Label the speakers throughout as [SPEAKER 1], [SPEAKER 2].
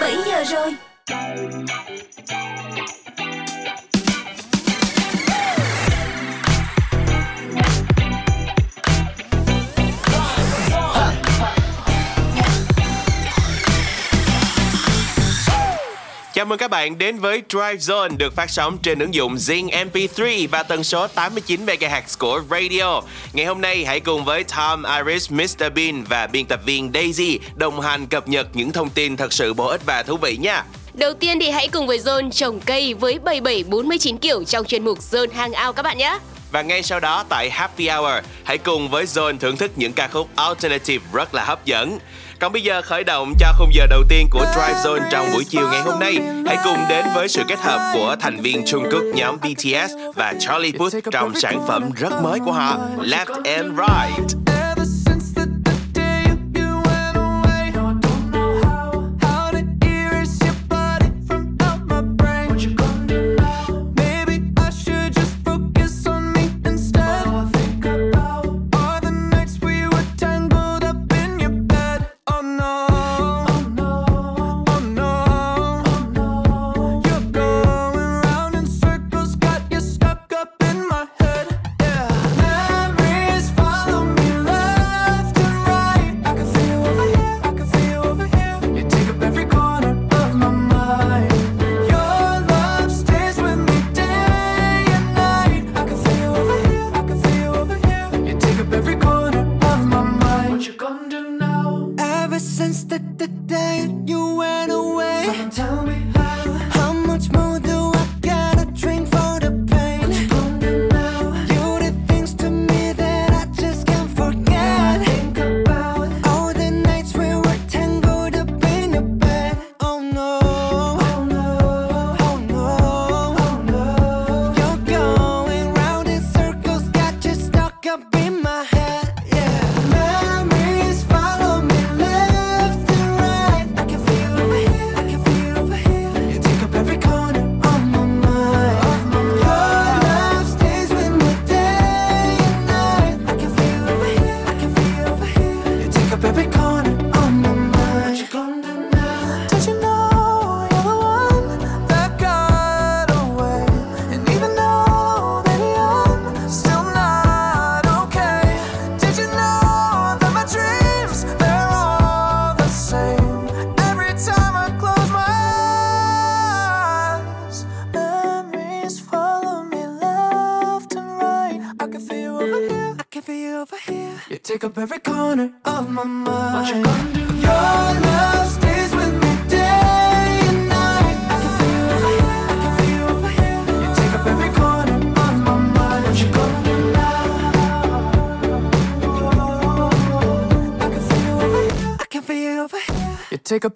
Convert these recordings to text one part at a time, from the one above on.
[SPEAKER 1] 17 giờ rồi.
[SPEAKER 2] Chào mừng các bạn đến với Drive Zone được phát sóng trên ứng dụng Zing MP3 và tần số 89 MHz của Radio. Ngày hôm nay hãy cùng với Tom, Iris, Mr Bean và biên tập viên Daisy đồng hành cập nhật những thông tin thật sự bổ ích và thú vị nha.
[SPEAKER 3] Đầu tiên thì hãy cùng với Zone trồng cây với 7749 kiểu trong chuyên mục Zone Hangout các bạn nhé.
[SPEAKER 2] Và ngay sau đó tại Happy Hour, hãy cùng với Zone thưởng thức những ca khúc alternative rất là hấp dẫn. Còn bây giờ khởi động cho khung giờ đầu tiên của Drive Zone trong buổi chiều ngày hôm nay. Hãy cùng đến với sự kết hợp của thành viên Trung Quốc nhóm BTS và Charlie Puth trong sản phẩm rất mới của họ, Left and Right.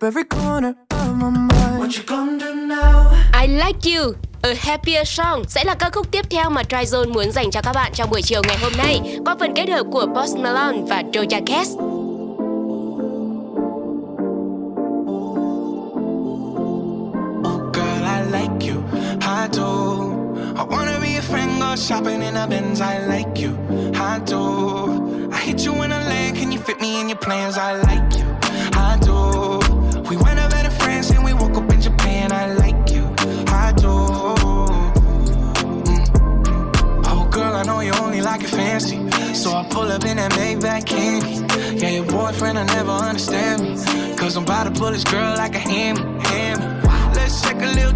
[SPEAKER 4] Up every corner of my mind. What you gonna do now? I
[SPEAKER 3] Like You A Happier Song sẽ là ca khúc tiếp theo mà Tryzone muốn dành cho các bạn trong buổi chiều ngày hôm nay qua phần kết hợp của Post Malone và Doja Cat.
[SPEAKER 5] Oh, girl, I like you. I do. I wanna be a friend, go shopping in a Benz. I like you. I do. I hit you in a land. Can you fit me in your plans? I like fancy. So I pull up in that Maybach candy. Yeah, your boyfriend, I never understand me. Cause I'm about to pull this girl like a hammy, hammy. Let's take a little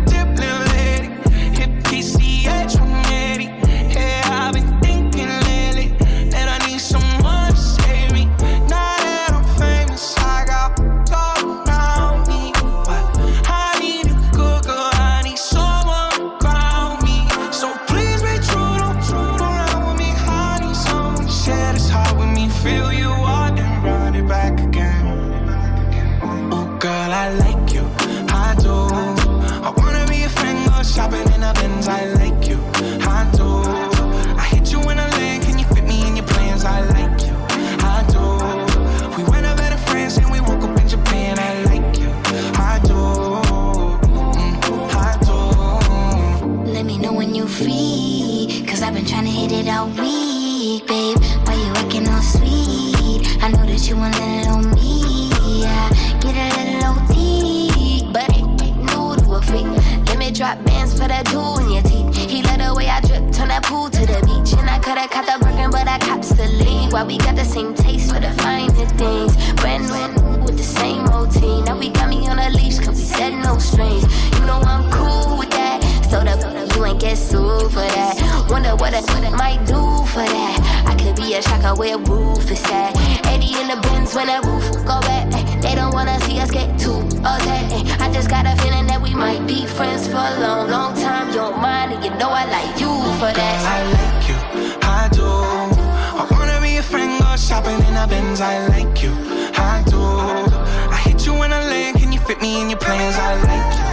[SPEAKER 6] might do for that. I could be a shocker where roof is at. 80 in the bins when that roof go back. They don't wanna see us get too upset. I just got a feeling that we might be friends for a long, long time. You're mine, and you know I like you for that.
[SPEAKER 5] I like you, I do. I wanna be a friend, go shopping in the Benz. I like you, I do. I hit you in a lane, can you fit me in your plans? I like you,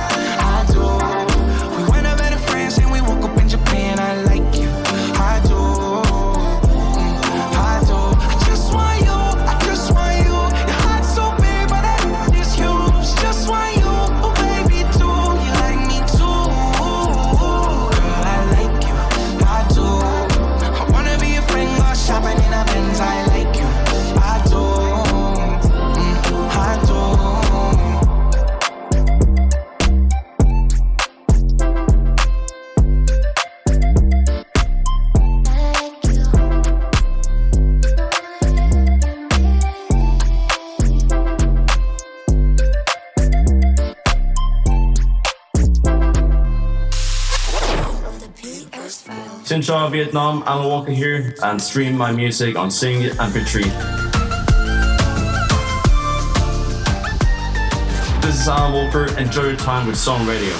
[SPEAKER 7] Chào Vietnam, Alan Walker here, and stream my music on Sing It MP3. This is Alan Walker. Enjoy your time with Song Radio.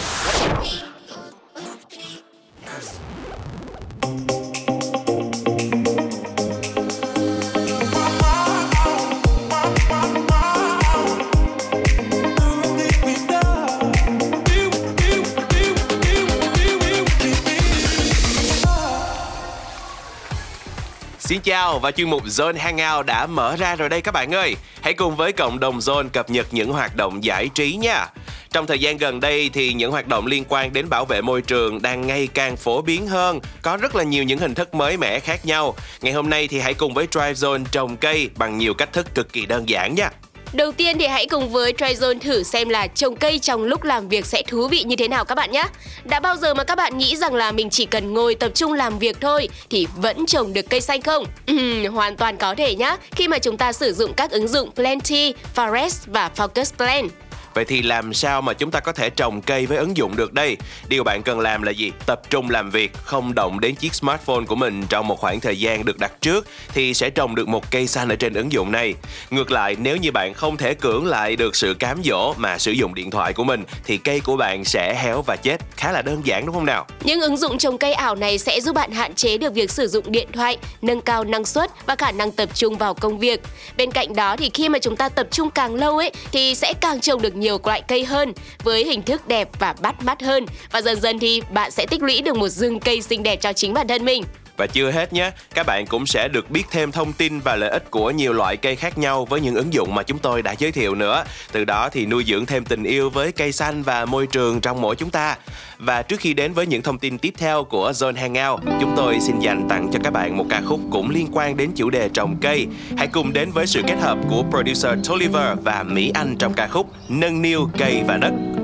[SPEAKER 8] Chào và chuyên mục Zone Hangout đã mở ra rồi đây các bạn ơi. Hãy cùng với cộng đồng Zone cập nhật những hoạt động giải trí nha. Trong thời gian gần đây thì những hoạt động liên quan đến bảo vệ môi trường đang ngày càng phổ biến hơn, có rất là nhiều những hình thức mới mẻ khác nhau. Ngày hôm nay thì hãy cùng với Drive Zone trồng cây bằng nhiều cách thức cực kỳ đơn giản nha.
[SPEAKER 3] Đầu tiên thì hãy cùng với Tryzone thử xem là trồng cây trong lúc làm việc sẽ thú vị như thế nào các bạn nhé. Đã bao giờ mà các bạn nghĩ rằng là mình chỉ cần ngồi tập trung làm việc thôi thì vẫn trồng được cây xanh không? Ừm, hoàn toàn có thể nhé Khi mà chúng ta sử dụng các ứng dụng Plenty, Forest và Focus Plan.
[SPEAKER 8] Vậy thì làm sao mà chúng ta có thể trồng cây với ứng dụng được đây? Điều bạn cần làm là gì? Tập trung làm việc, không động đến chiếc smartphone của mình trong một khoảng thời gian được đặt trước thì sẽ trồng được một cây xanh ở trên ứng dụng này. Ngược lại, nếu như bạn không thể cưỡng lại được sự cám dỗ mà sử dụng điện thoại của mình thì cây của bạn sẽ héo và chết. Khá là đơn giản đúng không nào?
[SPEAKER 3] Những ứng dụng trồng cây ảo này sẽ giúp bạn hạn chế được việc sử dụng điện thoại, nâng cao năng suất và khả năng tập trung vào công việc. Bên cạnh đó thì khi mà chúng ta tập trung càng lâu ấy thì sẽ càng trồng được nhiều loại cây hơn với hình thức đẹp và bắt mắt hơn và dần dần thì bạn sẽ tích lũy được một rừng cây xinh đẹp cho chính bản thân mình.
[SPEAKER 8] Và chưa hết nhé, các bạn cũng sẽ được biết thêm thông tin và lợi ích của nhiều loại cây khác nhau với những ứng dụng mà chúng tôi đã giới thiệu nữa. Từ đó thì nuôi dưỡng thêm tình yêu với cây xanh và môi trường trong mỗi chúng ta. Và trước khi đến với những thông tin tiếp theo của Zone Hangout, chúng tôi xin dành tặng cho các bạn một ca khúc cũng liên quan đến chủ đề trồng cây. Hãy cùng đến với sự kết hợp của producer Tolliver và Mỹ Anh trong ca khúc Nâng niu cây và đất.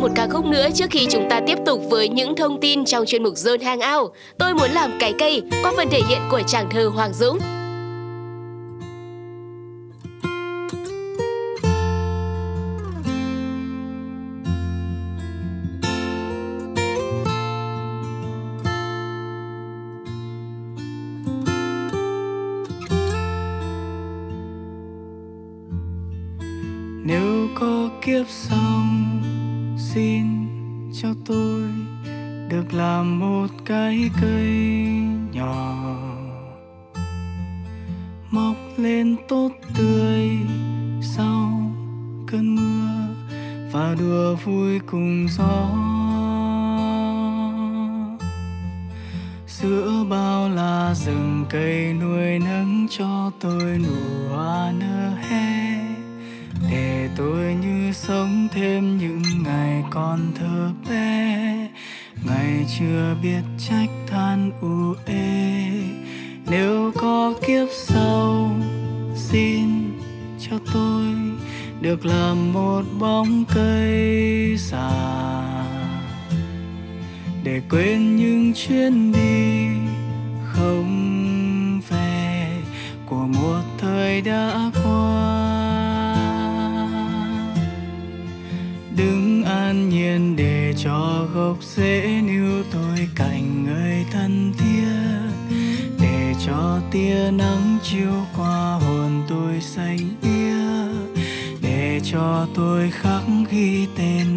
[SPEAKER 9] Một ca khúc nữa trước khi chúng ta tiếp tục với những thông tin trong chuyên mục Zone Hangout. Tôi muốn làm cái cây qua phần thể hiện của chàng thơ Hoàng Dũng.
[SPEAKER 10] Quên những chuyến đi không về của một thời đã qua. Đứng an nhiên để cho gốc rễ níu tôi cạnh người thân thiết, để cho tia nắng chiếu qua hồn tôi xanh biếc để cho tôi khắc ghi tên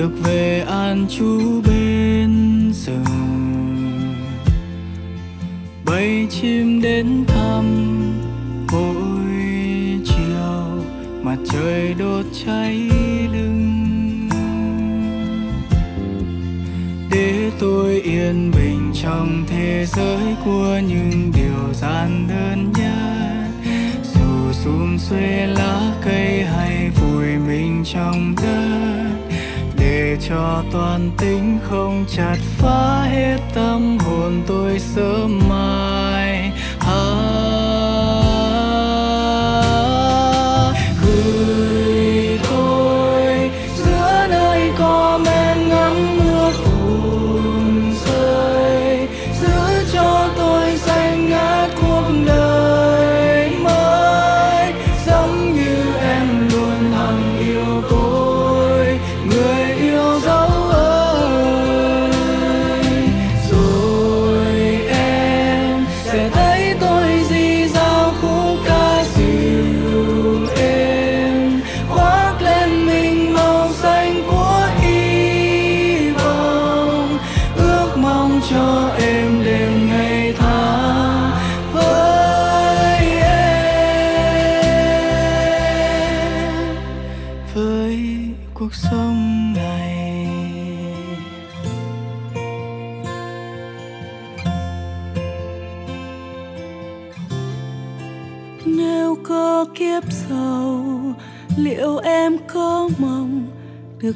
[SPEAKER 10] được về an trú bên rừng. Bay chim đến thăm mỗi chiều, mặt trời đốt cháy lưng. Để tôi yên bình trong thế giới của những điều gian đơn nhất. Dù xum xuê lá cây hay vùi mình trong đất cho toàn tính không chặt phá hết tâm hồn tôi sớm mai.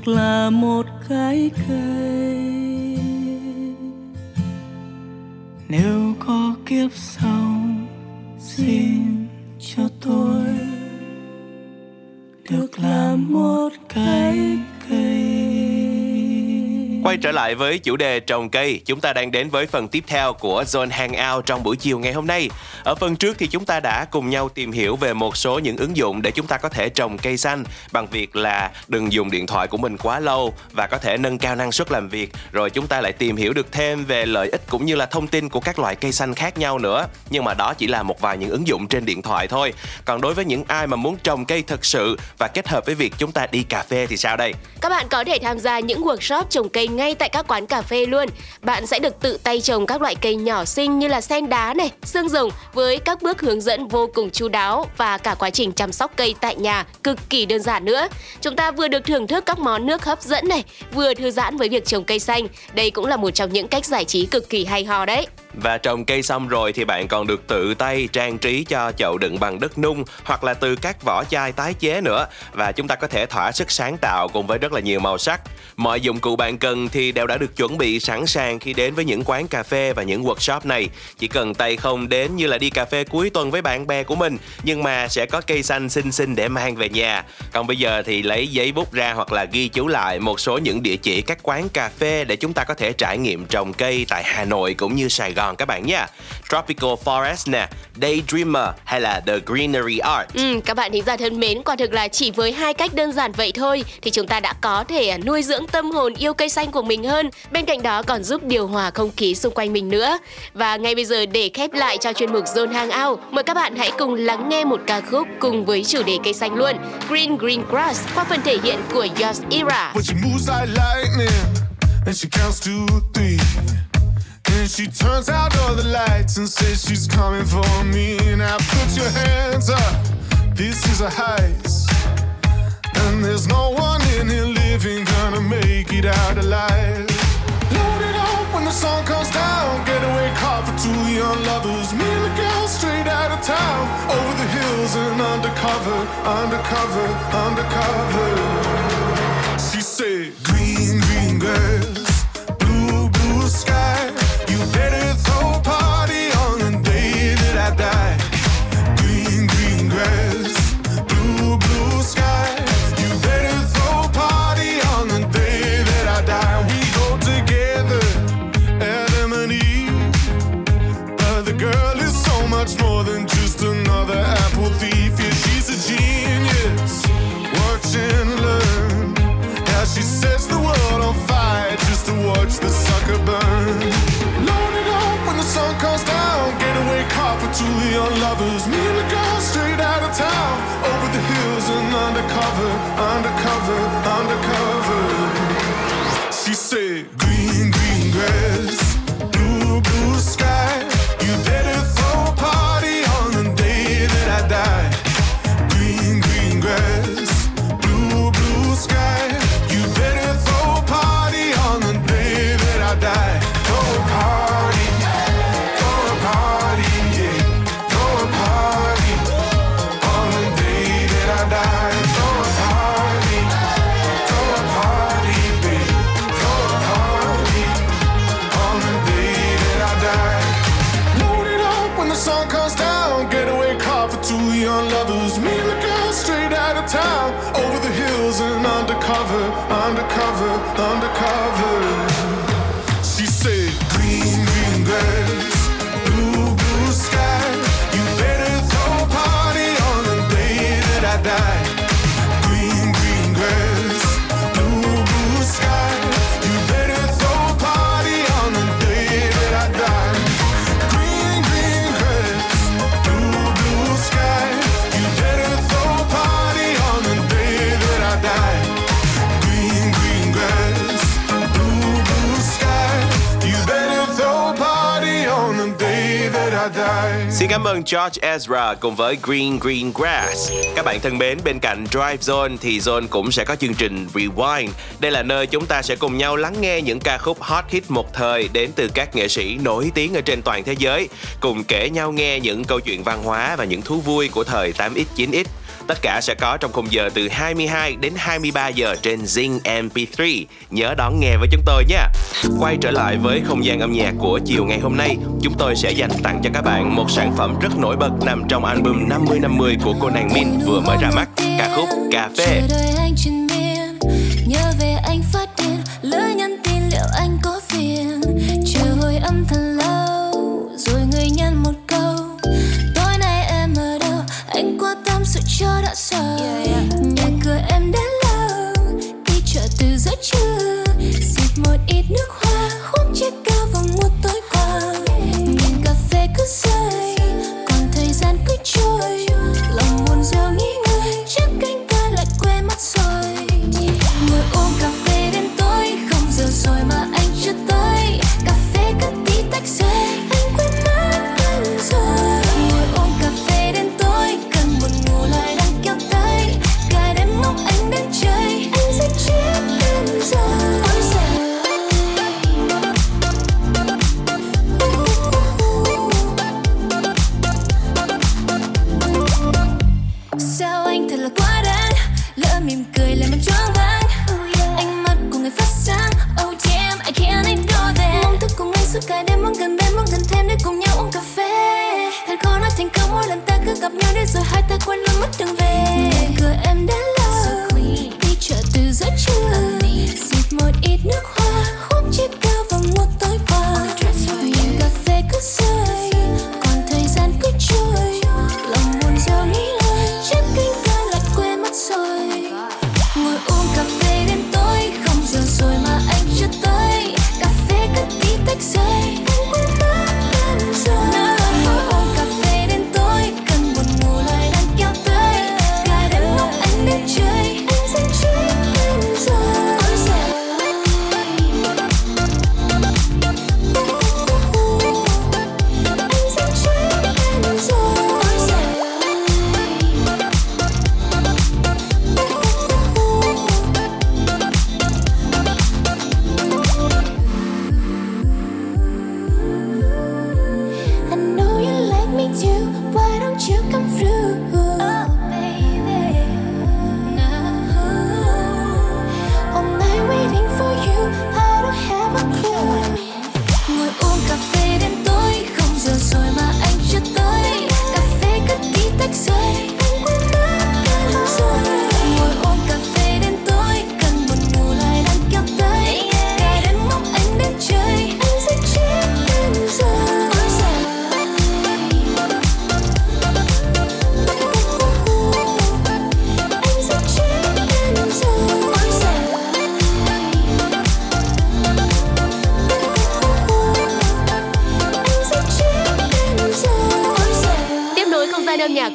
[SPEAKER 10] Là một cái cây.
[SPEAKER 8] Trở lại với chủ đề trồng cây, chúng ta đang đến với phần tiếp theo của Zone Hangout trong buổi chiều ngày hôm nay. Ở phần trước thì chúng ta đã cùng nhau tìm hiểu về một số những ứng dụng để chúng ta có thể trồng cây xanh bằng việc là đừng dùng điện thoại của mình quá lâu và có thể nâng cao năng suất làm việc. Rồi chúng ta lại tìm hiểu được thêm về lợi ích cũng như là thông tin của các loại cây xanh khác nhau nữa. Nhưng mà đó chỉ là một vài những ứng dụng trên điện thoại thôi. Còn đối với những ai mà muốn trồng cây thật sự và kết hợp với việc chúng ta đi cà phê thì sao đây?
[SPEAKER 9] Các bạn có thể tham gia những workshop trồng cây ngay tại các quán cà phê luôn. Bạn sẽ được tự tay trồng các loại cây nhỏ xinh như là sen đá này, xương rồng với các bước hướng dẫn vô cùng chu đáo và cả quá trình chăm sóc cây tại nhà cực kỳ đơn giản nữa. Chúng ta vừa được thưởng thức các món nước hấp dẫn này, vừa thư giãn với việc trồng cây xanh. Đây cũng là một trong những cách giải trí cực kỳ hay ho đấy.
[SPEAKER 8] Và trồng cây xong rồi thì bạn còn được tự tay trang trí cho chậu đựng bằng đất nung hoặc là từ các vỏ chai tái chế nữa và chúng ta có thể thỏa sức sáng tạo cùng với rất là nhiều màu sắc. Mọi dụng cụ bạn cần thì đều đã được chuẩn bị sẵn sàng khi đến với những quán cà phê và những workshop này. Chỉ cần tay không đến như là đi cà phê cuối tuần với bạn bè của mình, nhưng mà sẽ có cây xanh xinh xinh để mang về nhà. Còn bây giờ thì lấy giấy bút ra hoặc là ghi chú lại một số những địa chỉ các quán cà phê để chúng ta có thể trải nghiệm trồng cây tại Hà Nội cũng như Sài Gòn các bạn nha. Tropical Forest nè, Daydreamer hay là The Greenery Art.
[SPEAKER 9] Ừ, các bạn thính giả thân mến, quả thực là chỉ với hai cách đơn giản vậy thôi thì chúng ta đã có thể à, nuôi dưỡng tâm hồn yêu cây xanh của mình hơn. Bên cạnh đó còn giúp điều hòa không khí xung quanh mình nữa. Và ngay bây giờ để khép lại cho chuyên mục Zone Hangout, mời các bạn hãy cùng lắng nghe một ca khúc cùng với chủ đề cây xanh luôn, Green Green Grass qua phần thể hiện của Yours Era.
[SPEAKER 11] But she moves like lightning, and she counts to three. Then she turns out all the lights and says she's coming for me. Now put your hands up, this is a heist. And there's no one in here living gonna make it out alive. Load it up when the sun comes down. Getaway car for two young lovers. Me and the girl straight out of town. Over the hills and undercover, undercover, undercover. Two young lovers. Me and the girl straight out of town. Over the hills and undercover, undercover, undercover. She said, die.
[SPEAKER 8] Cảm ơn George Ezra cùng với Green Green Grass. Các bạn thân mến, bên cạnh Drive Zone thì Zone cũng sẽ có chương trình Rewind. Đây là nơi chúng ta sẽ cùng nhau lắng nghe những ca khúc hot hit một thời đến từ các nghệ sĩ nổi tiếng ở trên toàn thế giới, cùng kể nhau nghe những câu chuyện văn hóa và những thú vui của thời 8X 9X. Tất cả sẽ có trong khung giờ từ 22 đến 23 giờ trên Zing MP3. Nhớ đón nghe với chúng tôi nha. Quay trở lại với không gian âm nhạc của chiều ngày hôm nay, chúng tôi sẽ dành tặng cho các bạn một sản phẩm rất nổi bật nằm trong album 50-50 của cô nàng Min vừa mới ra mắt, ca khúc Cà phê.
[SPEAKER 1] Nhớ về anh phát điên, lỡ nhắn tin liệu anh có phiền, chiều hồi âm thầm cho đã sợ yeah, yeah. nhà cửa em đã lâu đi chợ từ giữa trưa xịt một ít nước hoa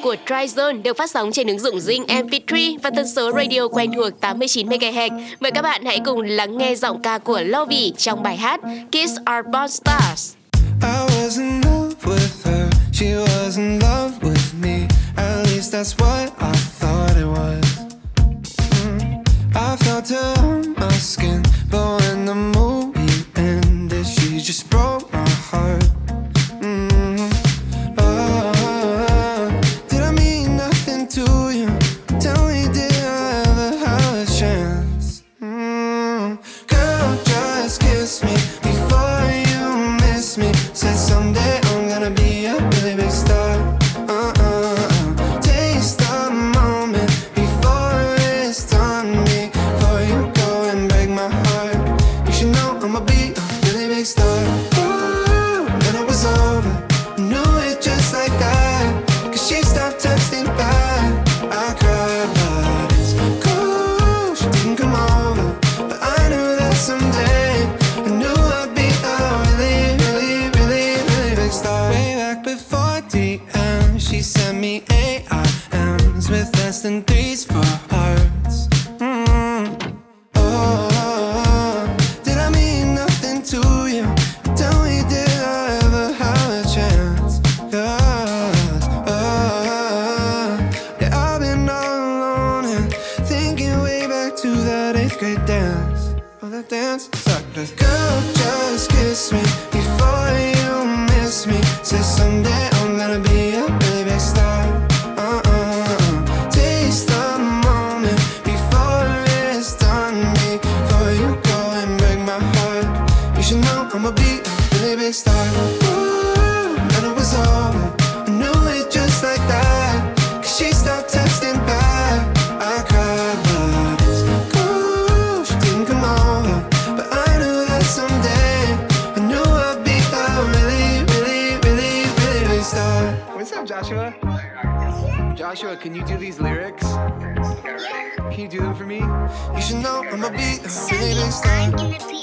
[SPEAKER 3] của Tryzone được phát sóng trên ứng dụng Zing MP3 và tần số radio quen thuộc 89MHz. Mời các bạn hãy cùng lắng nghe giọng ca của Lovey trong bài hát Kiss Our Born Stars.
[SPEAKER 12] I was in love with her, she was in love with me. At least that's what I thought it was. Mm. I felt her on my skin, but when the movie ended, she just broke kiss me before.
[SPEAKER 2] can you do these lyrics? Can you do them for me?
[SPEAKER 10] You should know
[SPEAKER 12] I'm a
[SPEAKER 13] beat, really.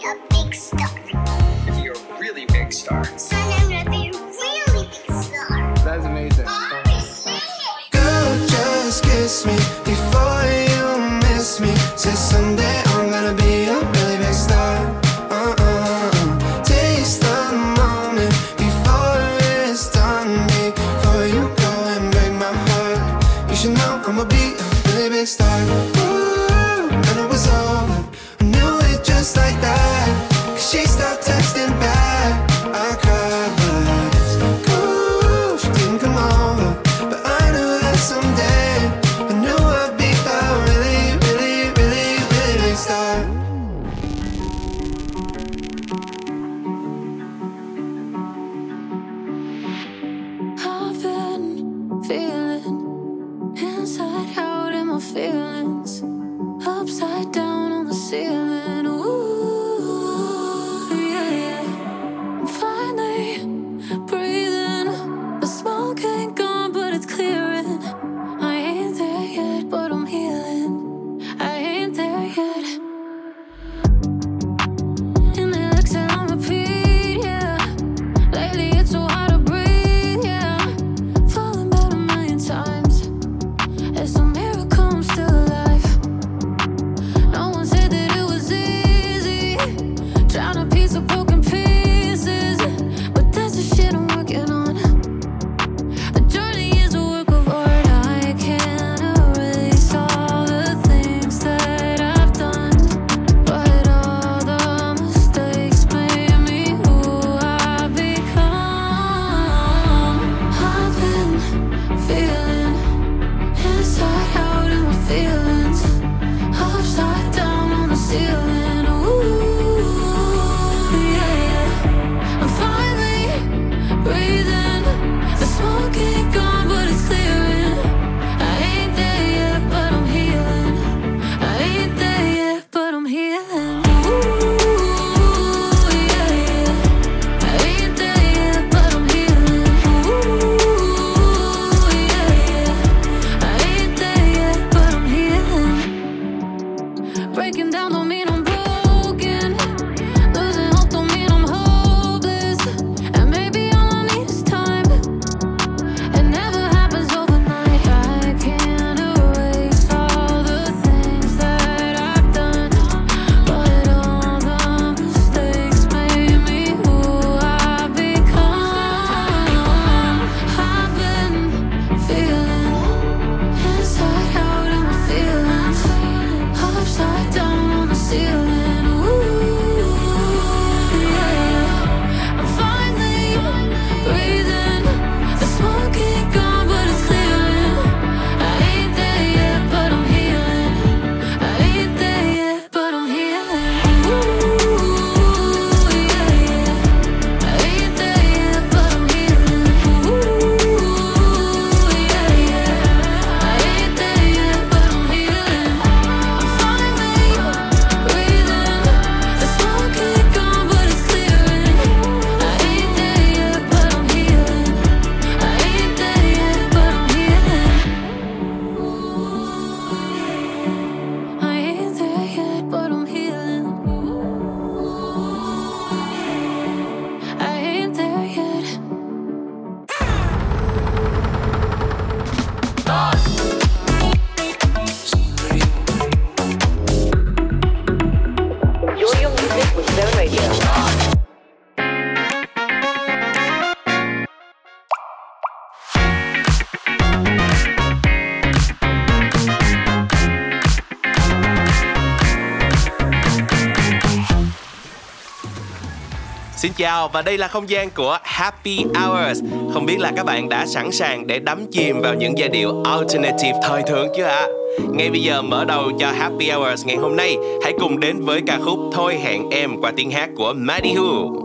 [SPEAKER 8] Xin chào và đây là không gian của Happy Hours. Không biết là các bạn đã sẵn sàng để đắm chìm vào những giai điệu alternative thời thượng chưa ạ? À? Ngay bây giờ mở đầu cho Happy Hours ngày hôm nay, hãy cùng đến với ca khúc Thôi hẹn em qua tiếng hát của Maddie Hu.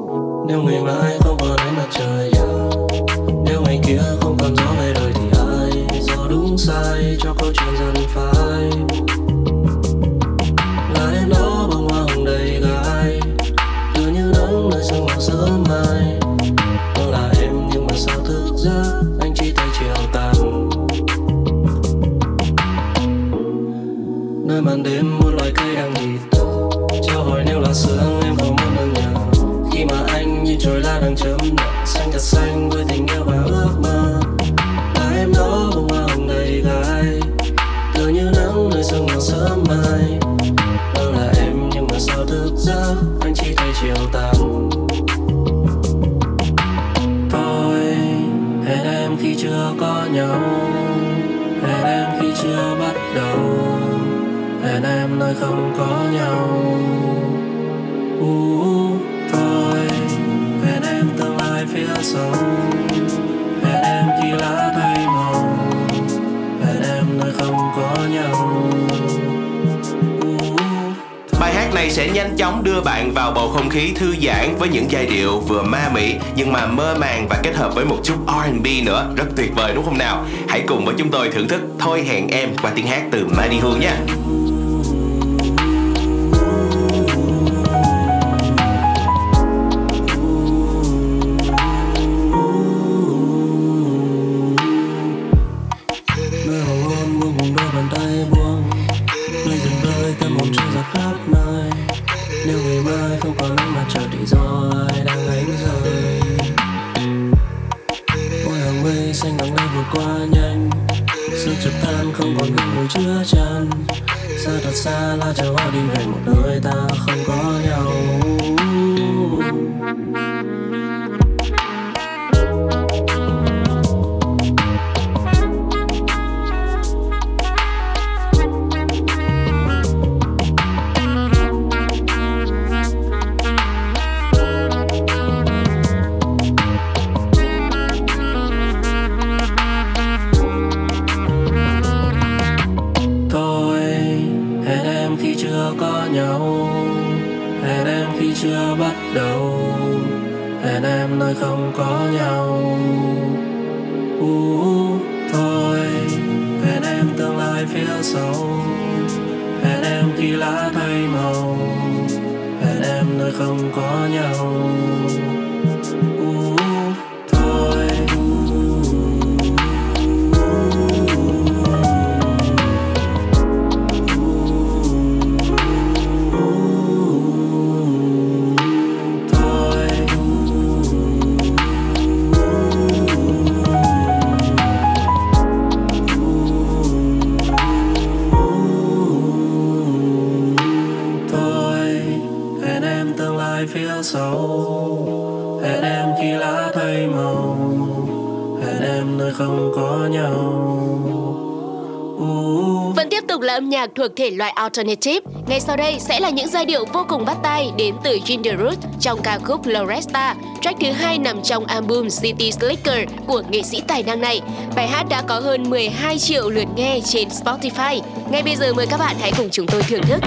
[SPEAKER 14] Nếu ngày mai không còn ánh mặt trời à, nếu ngày kia không còn gió về đời thì ai, do đúng sai cho câu chuyện dần phai giờ, anh chỉ thấy chiều
[SPEAKER 8] tàn. Nơi màn đêm muôn loài cây đang đi tơ cho hỏi nếu là sương em có muốn ở nhà. Khi mà anh như trôi lá đang chấm nở, xanh thật xanh với tình yêu và ước mơ. Là em đó bông hoa hồng đầy gai. Tự như nắng nơi sương mù sớm mai. Đó là em nhưng mà sao thức giấc, anh chỉ thấy chiều tàn. Đâu hẹn em khi chưa bắt đầu. Hẹn em nơi không có nhau. Uh, thôi. Hẹn em tương lai phía sau.
[SPEAKER 14] Này sẽ nhanh chóng đưa bạn vào bầu không khí thư giãn với những giai điệu vừa ma mị, nhưng mà mơ màng và kết hợp với một chút R&B nữa. Rất tuyệt vời, đúng không nào? Hãy cùng với chúng tôi thưởng thức Thôi hẹn em qua tiếng hát từ Maddie Hương nhé.
[SPEAKER 3] Nhạc thuộc thể loại alternative. Ngay sau đây sẽ là những giai điệu vô cùng bắt tay đến từ Ginger Root trong ca khúc Loresta, track thứ hai nằm trong album City Slicker của nghệ sĩ tài năng này. Bài hát đã có hơn 12 triệu lượt nghe trên Spotify. Ngay bây giờ mời các bạn hãy cùng chúng tôi thưởng thức.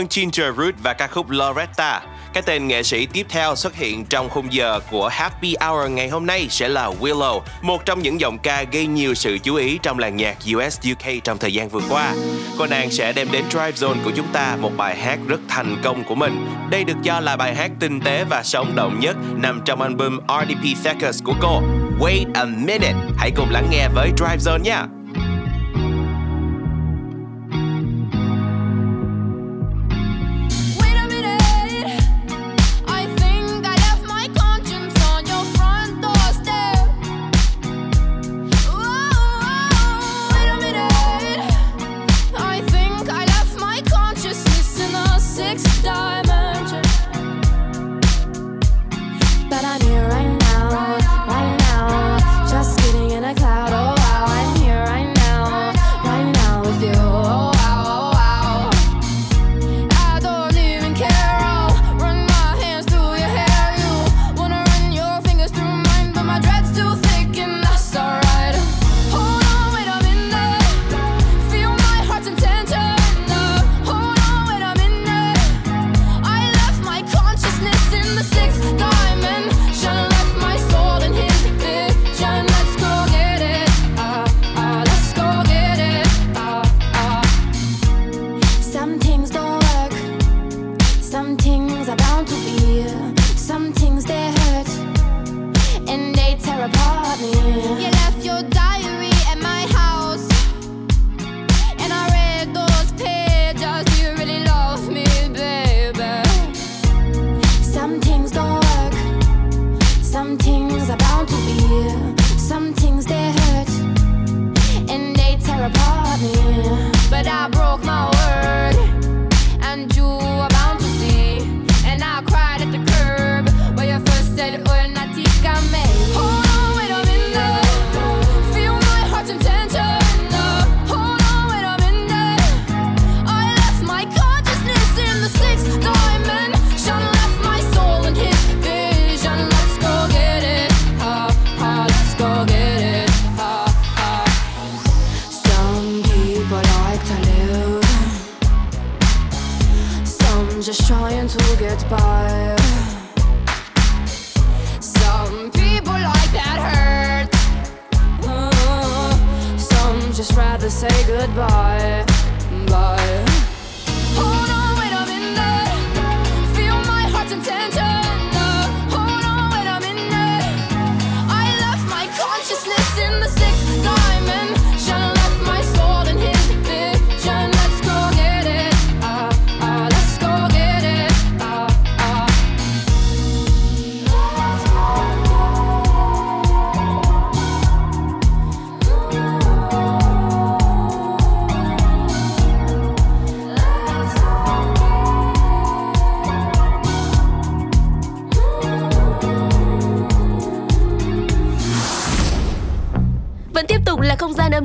[SPEAKER 15] ơn Ginger Root và ca khúc Loretta. Cái tên nghệ sĩ tiếp theo xuất hiện trong khung giờ của Happy Hour ngày hôm nay sẽ là Willow, một trong những giọng ca gây nhiều sự chú ý trong làng nhạc US UK trong thời gian vừa qua. Cô nàng sẽ đem đến Drive Zone của chúng ta một bài hát rất thành công của mình. Đây được cho là bài hát tinh tế và sống động nhất nằm trong album RDP Seconds của cô. Wait a minute, hãy cùng lắng nghe với Drive Zone nha.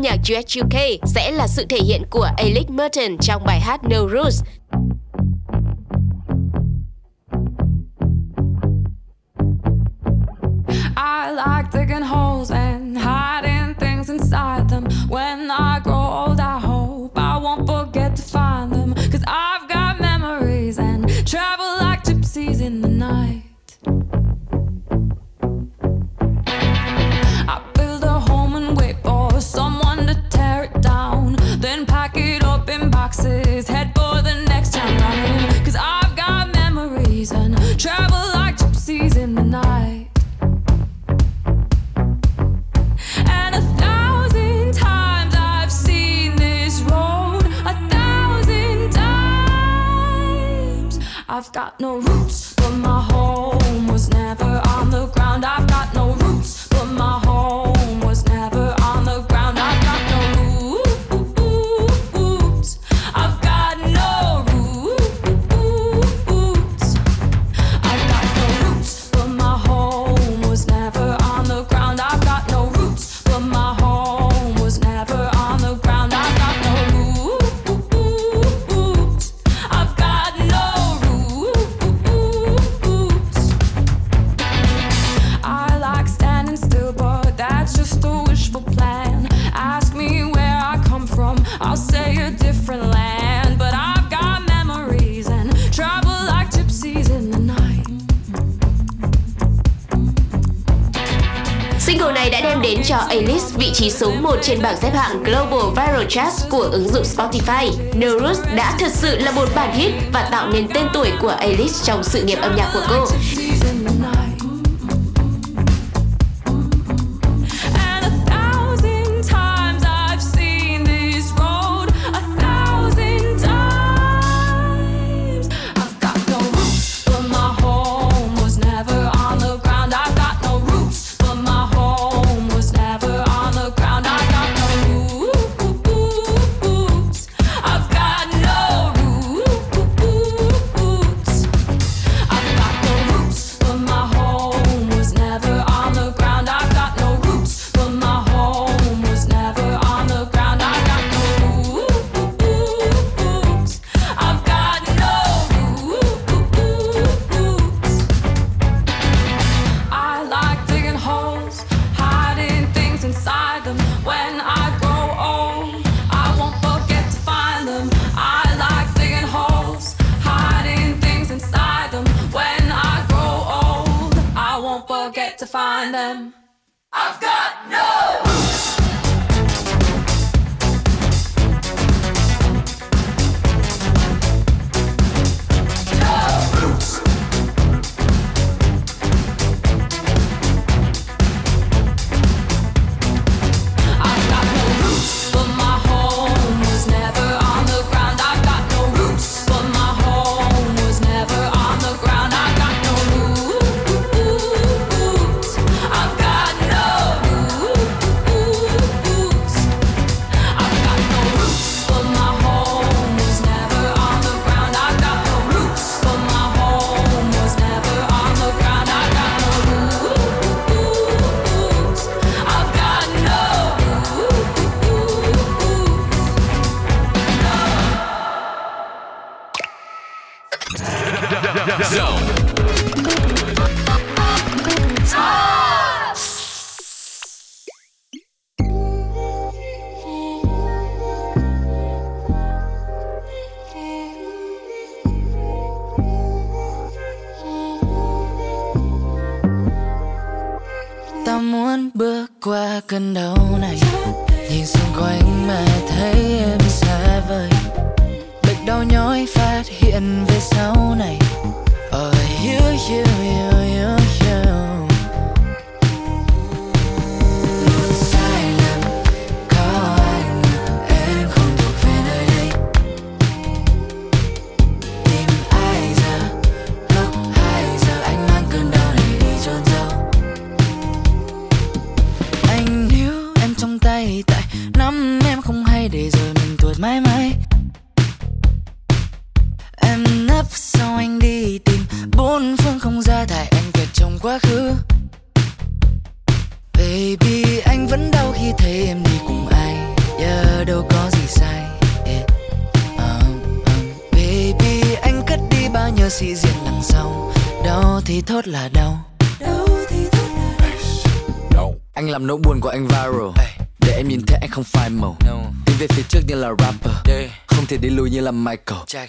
[SPEAKER 9] nhạc US UK sẽ là sự thể hiện của Alex Merton trong bài hát No Rules.
[SPEAKER 16] đã đem đến cho A-List
[SPEAKER 9] vị trí số 1 trên bảng xếp hạng Global Viral Charts của ứng dụng Spotify. Neurus đã thật sự là một bản hit và tạo nên tên tuổi của A-List trong sự nghiệp âm nhạc của cô.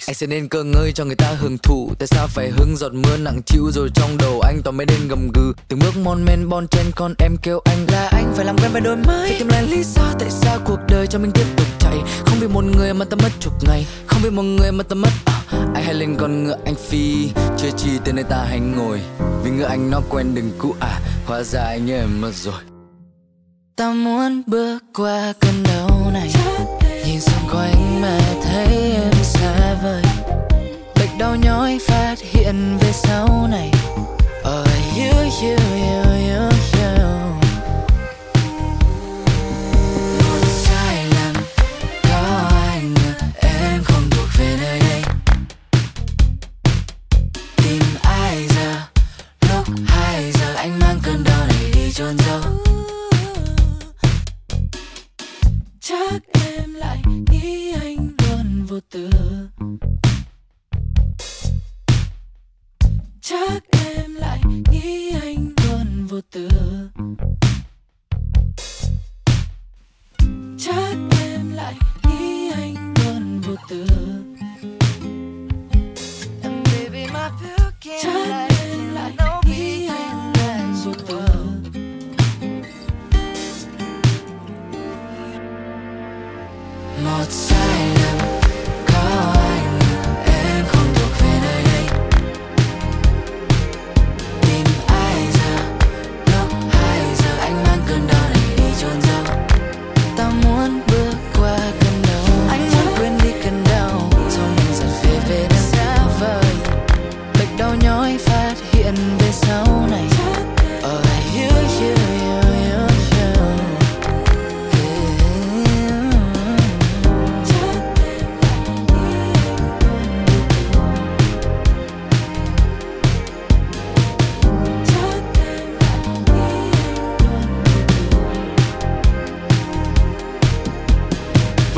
[SPEAKER 17] Anh
[SPEAKER 18] sẽ nên cơ ngơi cho người ta hưởng thụ. Tại sao phải hứng giọt mưa nặng chịu Rồi trong đầu anh toàn mấy đêm gầm gừ? Từng bước mon men bon chen con em kêu anh
[SPEAKER 17] là anh. Phải làm quen với đôi mới Phải tìm lại lý do tại sao cuộc đời cho mình tiếp tục chạy. Không vì một người mà ta mất chục ngày. Không vì một người mà ta mất à,
[SPEAKER 18] Anh hay lên con ngựa anh phi. Chưa chi tới nơi ta hay ngồi. Vì ngựa anh nó quen đừng cũ à Hóa ra anh nhớ em mất rồi.
[SPEAKER 17] Ta muốn bước qua cơn đau này. Nhìn xung quanh mà đau nhói phát hiện về sau này. Oh, you, you, you, you, you. sai lầm có ai ngờ em không thuộc về nơi đây? Tìm ai giờ? Lúc hai giờ anh mang cơn đau này đi chôn giấu. Chắc em lại nghĩ anh luôn vô tư. chắc em lại nghĩ anh luôn vô tư chắc em lại nghĩ anh luôn vô tư Chắc. baby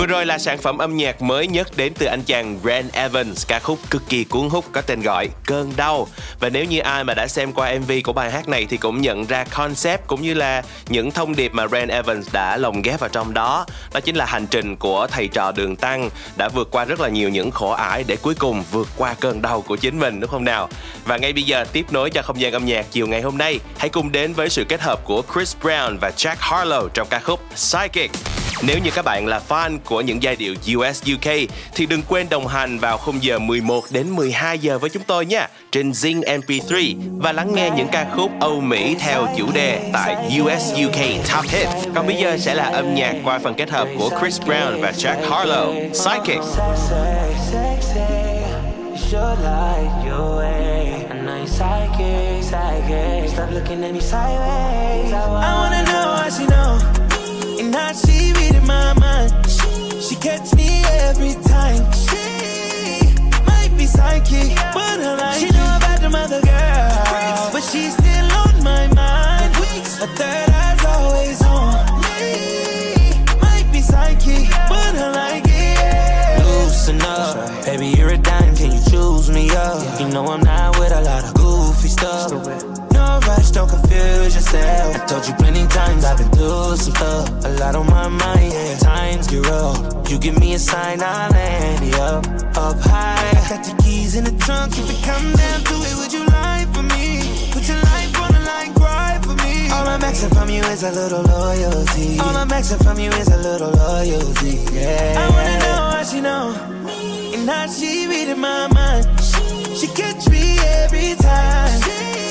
[SPEAKER 17] rồi
[SPEAKER 8] là sản phẩm âm nhạc mới nhất đến từ anh chàng Grant Evans, ca khúc cực kỳ cuốn hút có tên gọi Cơn đau. Và nếu như ai mà đã xem qua MV của bài hát này thì cũng nhận ra concept cũng như là những thông điệp mà Grant Evans đã lồng ghép vào trong đó. Đó chính là hành trình của thầy trò Đường Tăng đã vượt qua rất là nhiều những khổ ải để cuối cùng vượt qua cơn đau của chính mình đúng không nào? Và ngay bây giờ tiếp nối cho không gian âm nhạc chiều ngày hôm nay, hãy cùng đến với sự kết hợp của Chris Brown và Jack Harlow trong ca khúc Psychic. Nếu như các bạn là fan của những giai điệu US UK thì đừng quên đồng hành vào khung giờ 11 đến 12 giờ với chúng tôi nha trên Zing MP3 và lắng nghe những ca khúc Âu Mỹ theo chủ đề tại US UK Top Hit. Còn bây giờ sẽ là âm nhạc qua phần kết hợp của Chris Brown và Jack Harlow, Psychic.
[SPEAKER 19] Your light, your way. Psychic, psychic. Stop looking at me sideways. I wanna know how she know, and how she reading my mind. She gets me every time. She might be psychic, but I like She know about them other girls, but she's still on my mind. A third eye's always on me. Might be psychic, but I like it. Loosen up, baby, you're a dime. Can you choose me up? You know I'm not with a lot of goofy stuff. No don't confuse yourself. I told you plenty times I've been through some stuff. A lot on my mind, yeah. Times get rough. You give me a sign, I'll land it up, up high. Got the keys in the trunk. If it come down to it, would you lie for me? Put your life on the line, cry for me. All I'm asking from you is a little loyalty. All I'm asking from you is a little loyalty. Yeah. I wanna know how she know, and how she reading my mind. She catch me every time.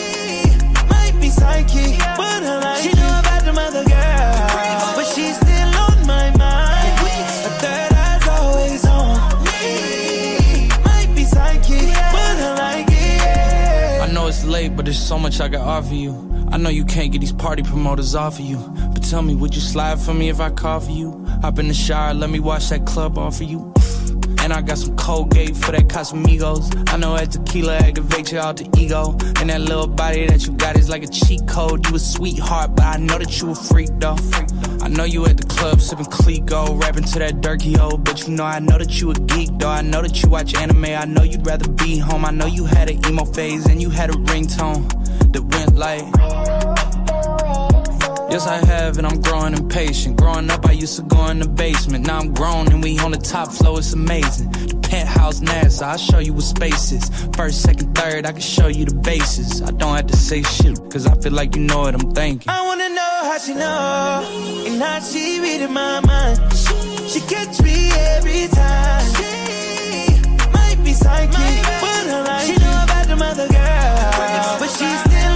[SPEAKER 19] She be psychic, but I like She know about them other girls, but she's still on my mind. A third eye's always on me. Might be psychic, but I like it.
[SPEAKER 20] I know it's late, but there's so much I can offer you. I know you can't get these party promoters off of you. But tell me, would you slide for me if I call for you? Hop in the shower, let me wash that club off of you. And I got some Colgate for that Casamigos. I know that tequila activates your alter ego. And that little body that you got is like a cheat code. You a sweetheart, but I know that you a freak though. I know you at the club sipping Clico, rapping to that Durkee O. But you know I know that you a geek though. I know that you watch anime. I know you'd rather be home. I know you had an emo phase and you had a ringtone that went like. Yes, I have, and I'm growing impatient. Growing up, I used to go in the basement. Now I'm grown, and we on the top floor. It's amazing. The penthouse NASA, I'll show you what space is. First, second, third, I can show you the bases. I don't have to say shit, cause I feel like you know what I'm thinking.
[SPEAKER 19] I wanna know how she know and how she reading my mind. She catch me every time. She might be psychic, but I like She know about them other girls, but she's still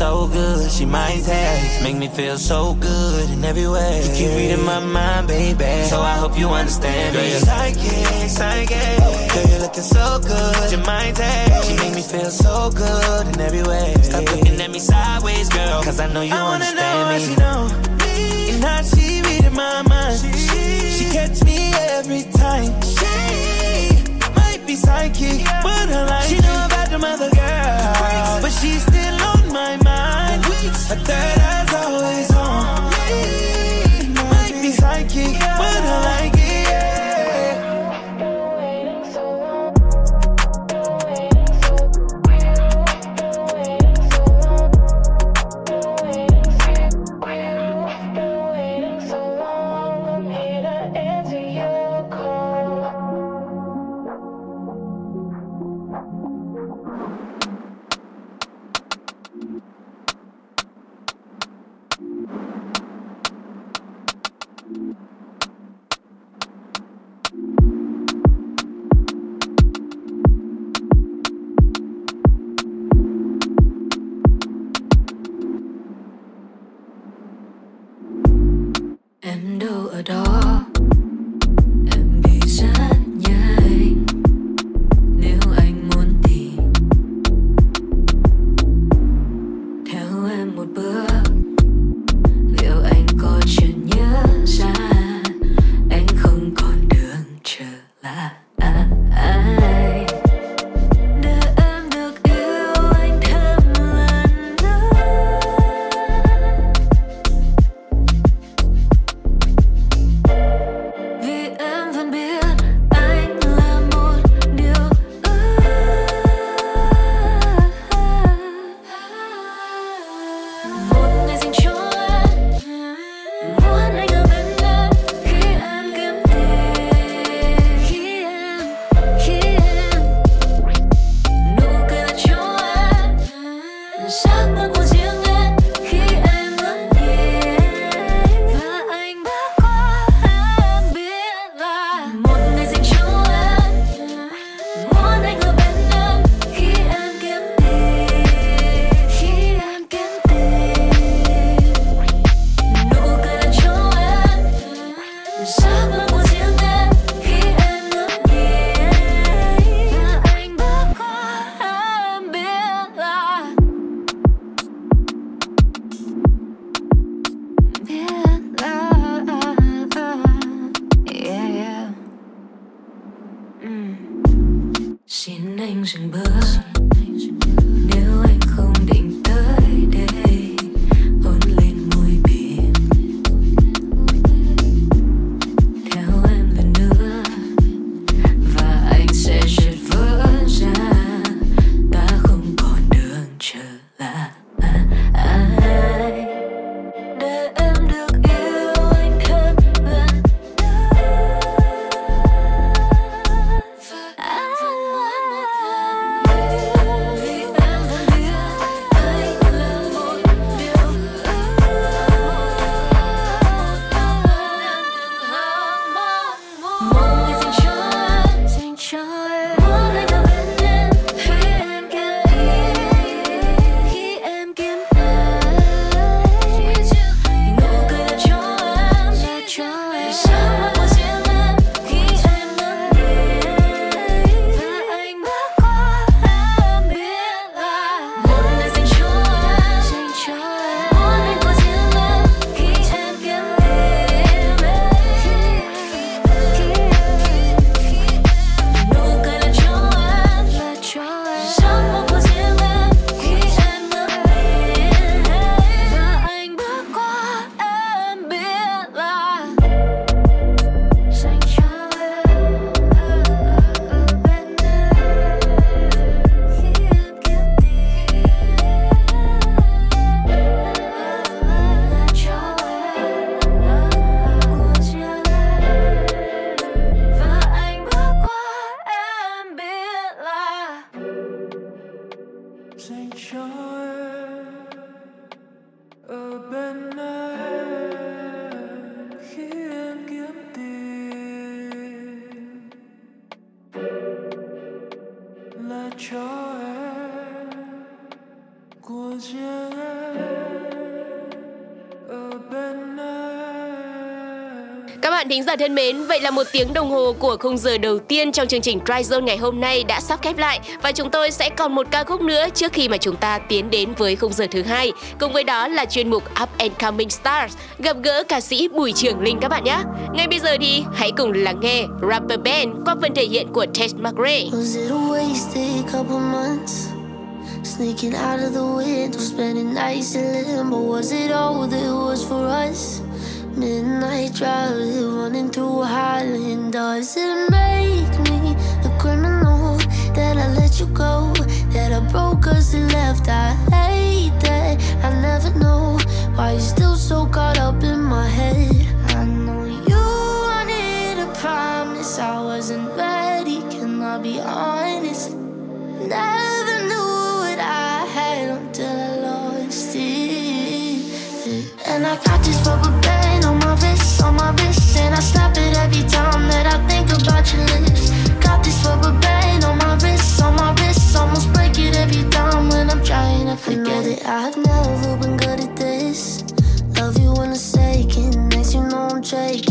[SPEAKER 19] so good, she might text. Make me feel so good in every way. You keep reading my mind, baby. So I hope you understand me. Psychic, psychic. Girl, you're looking so good, you might text. She make me feel so good in every way. Stop looking at me sideways, girl. Cause I know you
[SPEAKER 21] I wanna
[SPEAKER 19] understand
[SPEAKER 21] know
[SPEAKER 19] me.
[SPEAKER 21] she know me.
[SPEAKER 19] And how she reading my mind. She, she catch me every time. She might be psychic, but I like She know about the other girls, but she's still on my mind. A third
[SPEAKER 3] thính giả thân mến, vậy là một tiếng đồng hồ của khung giờ đầu tiên trong chương trình Dry Zone ngày hôm nay đã sắp khép lại và chúng tôi sẽ còn một ca khúc nữa trước khi mà chúng ta tiến đến với khung giờ thứ hai. Cùng với đó là chuyên mục Up and Coming Stars gặp gỡ ca sĩ Bùi Trường Linh các bạn nhé. Ngay bây giờ thì hãy cùng lắng nghe Rapper Band qua phần thể hiện của Tess McRae.
[SPEAKER 21] Sneaking out of the window, spending nights in limbo. Was it all that was for us? Midnight drive running through Highland. Does it make me a criminal that I let you go? That I broke us and left? I hate that. I never know why you're still so caught up in my head. I know you wanted a promise, I wasn't ready. Can I be honest? Never knew what I had until I lost it. And I got this rubber band and I snap it every time that I think about your lips. Got this rubber band on my wrist, on my wrist, almost break it every time when I'm trying to forget it. I've never been good at this. Love you when it's taken, next you know I'm shaking